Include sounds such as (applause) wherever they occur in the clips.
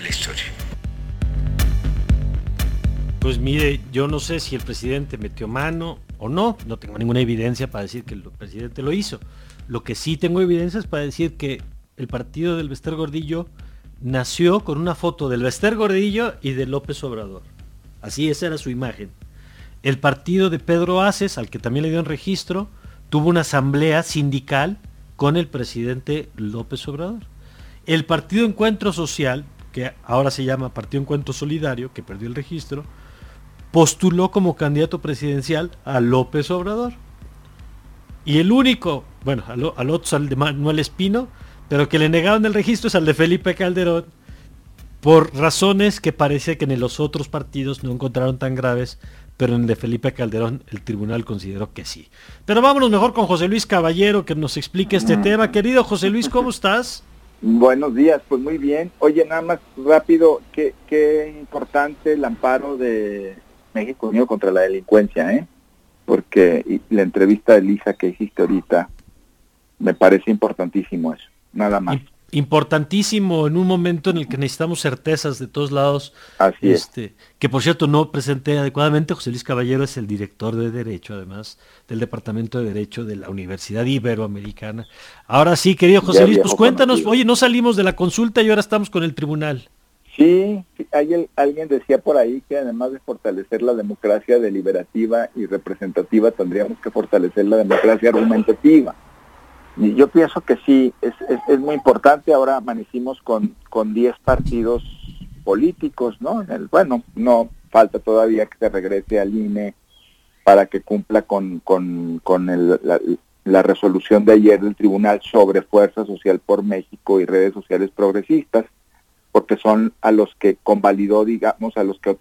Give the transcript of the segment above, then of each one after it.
la historia. Pues mire, yo no sé si el presidente metió mano o no, no tengo ninguna evidencia para decir que el presidente lo hizo. Lo que sí tengo evidencia es para decir que el partido del Bester Gordillo nació con una foto del Bester Gordillo y de López Obrador. Así esa era su imagen. El partido de Pedro Aces, al que también le dio un registro, tuvo una asamblea sindical con el presidente López Obrador. El Partido Encuentro Social, que ahora se llama Partido Encuentro Solidario, que perdió el registro, postuló como candidato presidencial a López Obrador. Y el único, bueno, al, al otro, al de Manuel Espino, pero que le negaron el registro es al de Felipe Calderón, por razones que parece que en los otros partidos no encontraron tan graves, pero en el de Felipe Calderón el tribunal consideró que sí. Pero vámonos mejor con José Luis Caballero que nos explique este mm. tema. Querido José Luis, ¿cómo estás? Buenos días, pues muy bien. Oye, nada más rápido, qué, qué importante el amparo de México Unido contra la Delincuencia, ¿eh? Porque la entrevista de Lisa que hiciste ahorita, me parece importantísimo eso, nada más importantísimo en un momento en el que necesitamos certezas de todos lados. Así este, Que por cierto no presenté adecuadamente, José Luis Caballero es el director de Derecho, además del Departamento de Derecho de la Universidad Iberoamericana. Ahora sí, querido José Luis, pues cuéntanos, oye, no salimos de la consulta y ahora estamos con el tribunal. Sí, alguien, alguien decía por ahí que además de fortalecer la democracia deliberativa y representativa, tendríamos que fortalecer la democracia argumentativa yo pienso que sí, es, es, muy importante. Ahora amanecimos con, con 10 partidos políticos, ¿no? El, bueno, no falta todavía que se regrese al INE para que cumpla con, con, con el, la, la, resolución de ayer del tribunal sobre Fuerza Social por México y redes sociales progresistas, porque son a los que convalidó, digamos, a los que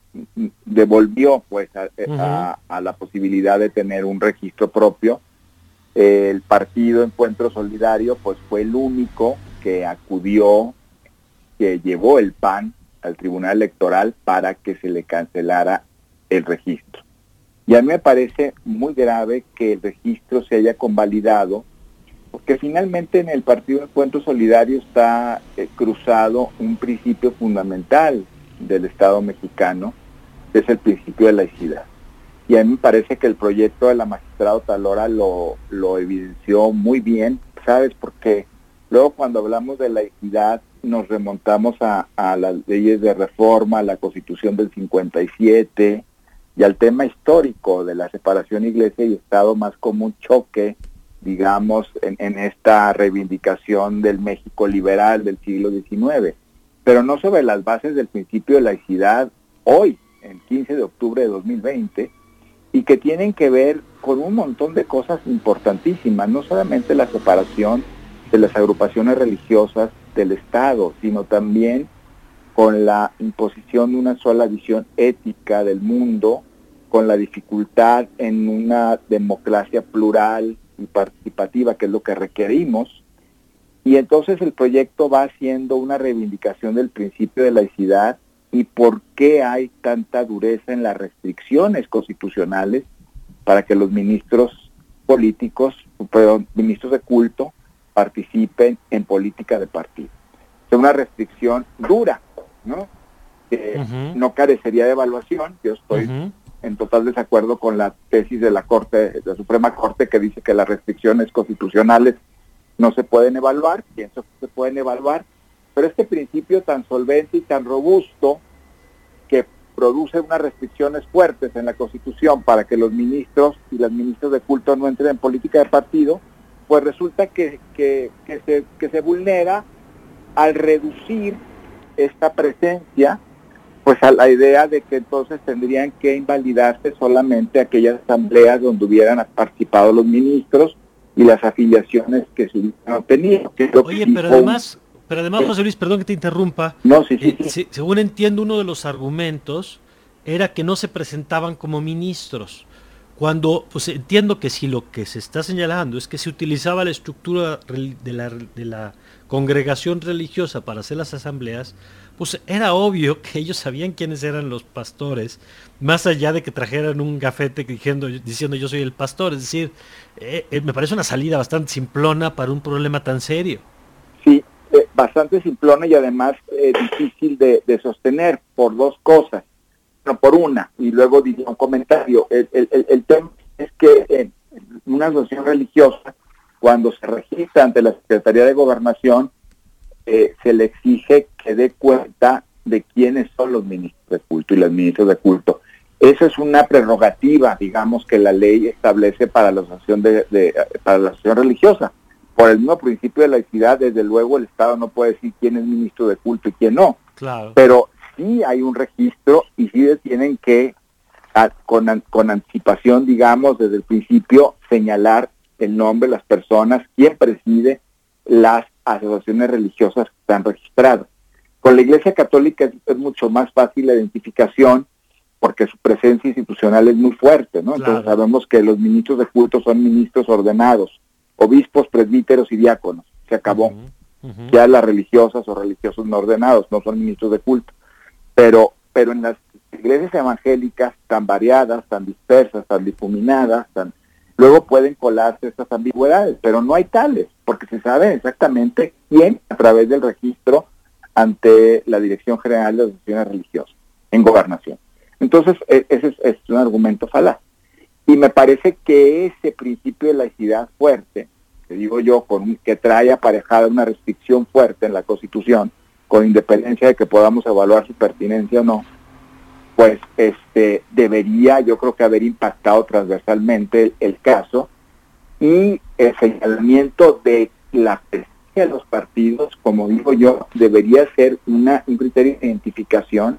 devolvió pues a, a la posibilidad de tener un registro propio el partido Encuentro Solidario pues fue el único que acudió, que llevó el PAN al Tribunal Electoral para que se le cancelara el registro. Y a mí me parece muy grave que el registro se haya convalidado, porque finalmente en el Partido Encuentro Solidario está eh, cruzado un principio fundamental del Estado mexicano, que es el principio de laicidad. Y a mí me parece que el proyecto de la magistrada Talora lo, lo evidenció muy bien, ¿sabes? Porque luego cuando hablamos de la equidad nos remontamos a, a las leyes de reforma, a la constitución del 57 y al tema histórico de la separación iglesia y Estado más como un choque, digamos, en, en esta reivindicación del México liberal del siglo XIX, pero no sobre las bases del principio de laicidad hoy, el 15 de octubre de 2020, y que tienen que ver con un montón de cosas importantísimas, no solamente la separación de las agrupaciones religiosas del Estado, sino también con la imposición de una sola visión ética del mundo, con la dificultad en una democracia plural y participativa, que es lo que requerimos. Y entonces el proyecto va haciendo una reivindicación del principio de laicidad y por qué hay tanta dureza en las restricciones constitucionales para que los ministros políticos, perdón, ministros de culto, participen en política de partido. Es una restricción dura, ¿no? Que no carecería de evaluación. Yo estoy en total desacuerdo con la tesis de la Corte, de la Suprema Corte, que dice que las restricciones constitucionales no se pueden evaluar. Pienso que se pueden evaluar, pero este principio tan solvente y tan robusto que produce unas restricciones fuertes en la Constitución para que los ministros y las ministras de culto no entren en política de partido, pues resulta que, que, se, que se vulnera al reducir esta presencia pues a la idea de que entonces tendrían que invalidarse solamente aquellas asambleas donde hubieran participado los ministros y las afiliaciones que se hubieran tenido. Oye, pero además, pero además, José Luis, perdón que te interrumpa. No, sí, sí, eh, según entiendo, uno de los argumentos era que no se presentaban como ministros. Cuando, pues entiendo que si lo que se está señalando es que se utilizaba la estructura de la, de la congregación religiosa para hacer las asambleas, pues era obvio que ellos sabían quiénes eran los pastores, más allá de que trajeran un gafete diciendo, diciendo yo soy el pastor. Es decir, eh, eh, me parece una salida bastante simplona para un problema tan serio. Eh, bastante simplona y además eh, difícil de, sostener por dos cosas. No, por una, y luego diría un comentario. El, el, tema es que en una asociación religiosa, cuando se registra ante la Secretaría de Gobernación, eh, se le exige que dé cuenta de quiénes son los ministros de culto y los ministros de culto. Esa es una prerrogativa, digamos, que la ley establece para la asociación, de, para la asociación religiosa. Por el mismo principio de laicidad, desde luego el Estado no puede decir quién es ministro de culto y quién no. Claro. Pero sí hay un registro y sí tienen que, con, con anticipación, digamos, desde el principio, señalar el nombre, las personas, quién preside las asociaciones religiosas que están registradas. Con la Iglesia Católica es, mucho más fácil la identificación porque su presencia institucional es muy fuerte, ¿no? Entonces sabemos que los ministros de culto son ministros ordenados, obispos, presbíteros y diáconos. Se acabó. Ya las religiosas o religiosos no ordenados no son ministros de culto. Pero, pero en las iglesias evangélicas tan variadas, tan dispersas, tan difuminadas, tan, luego pueden colarse estas ambigüedades, pero no hay tales, porque se sabe exactamente quién a través del registro ante la Dirección General de Asociaciones Religiosas en gobernación. Entonces, e, ese es, un argumento falaz. Y me parece que ese principio de laicidad fuerte, que digo yo, con, que trae aparejada una restricción fuerte en la Constitución, con independencia de que podamos evaluar su pertinencia o no, pues este debería yo creo que haber impactado transversalmente el, caso y el señalamiento de la presencia de los partidos, como digo yo, debería ser una, un criterio de identificación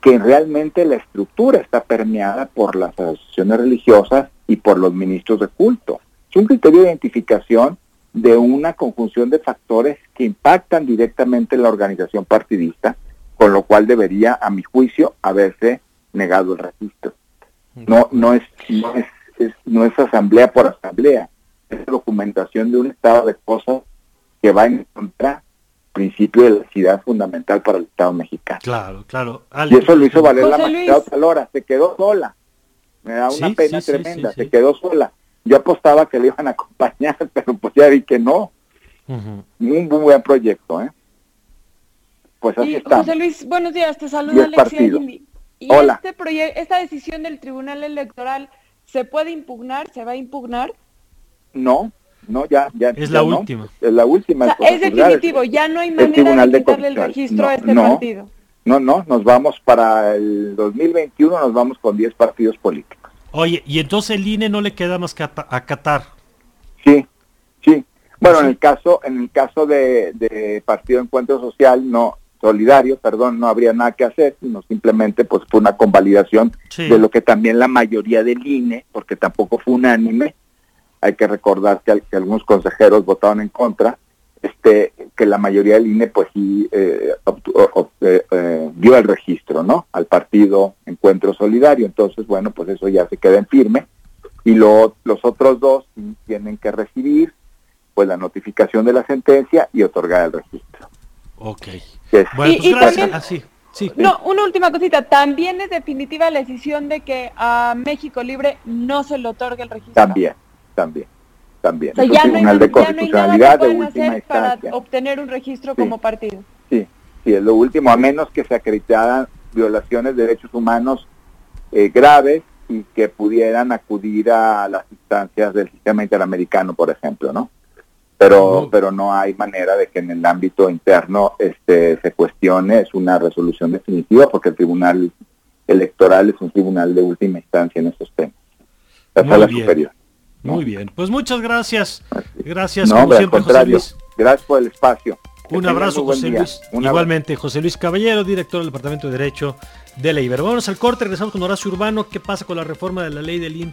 que realmente la estructura está permeada por las asociaciones religiosas y por los ministros de culto. Es un criterio de identificación de una conjunción de factores que impactan directamente en la organización partidista con lo cual debería, a mi juicio, haberse negado el registro. No, no es, no es, no es asamblea por asamblea, es documentación de un estado de cosas que va en contra principio de la ciudad fundamental para el Estado mexicano. Claro, claro. y eso lo hizo valer la magistrada Talora, se quedó sola. Me da una pena tremenda, se quedó sola. Yo apostaba que le iban a acompañar, (laughs) pero pues ya vi que no. Un muy buen proyecto, ¿eh? Pues así y, José Luis, buenos días, te saluda Alexia ¿Y Este esta decisión del Tribunal Electoral se puede impugnar? ¿Se va a impugnar? No, no, ya, ya. Es la última. Es la última. es definitivo, ya no hay manera de quitarle el registro a este partido. No, no, nos vamos para el 2021, nos vamos con 10 partidos políticos. Oye, y entonces el INE no le queda más que acatar. Sí, sí. Bueno, en el caso, en el caso de, de Partido Encuentro Social, no, solidario, perdón, no habría nada que hacer, sino simplemente pues fue una convalidación de lo que también la mayoría del INE, porque tampoco fue unánime, hay que recordar que, algunos consejeros votaron en contra, este, que la mayoría del INE pues sí eh, eh, eh, dio el registro, ¿no? Al partido Encuentro Solidario, entonces bueno, pues eso ya se queda en firme, y lo, los otros dos tienen que recibir pues la notificación de la sentencia y otorgar el registro. Ok. Bueno, pues gracias. Ah, no, una última cosita. También es definitiva la decisión de que a México Libre no se le otorgue el registro. También, también, también. O ya, no hay, de constitucionalidad de última para obtener un registro como partido. Sí, sí, es lo último, a menos que se acreditaran violaciones de derechos humanos eh, graves y que pudieran acudir a las instancias del sistema interamericano, por ejemplo, ¿no? pero pero no hay manera de que en el ámbito interno este se cuestione es una resolución definitiva porque el tribunal electoral es un tribunal de última instancia en estos temas la sala superior muy bien. Pues muchas gracias. Gracias no, como siempre, José Luis. gracias por el espacio. Un abrazo José Luis. Igualmente José Luis Caballero director del departamento de derecho de la Ibero. Vamos al corte regresamos con Horacio Urbano. Qué pasa con la reforma de la ley del IMSS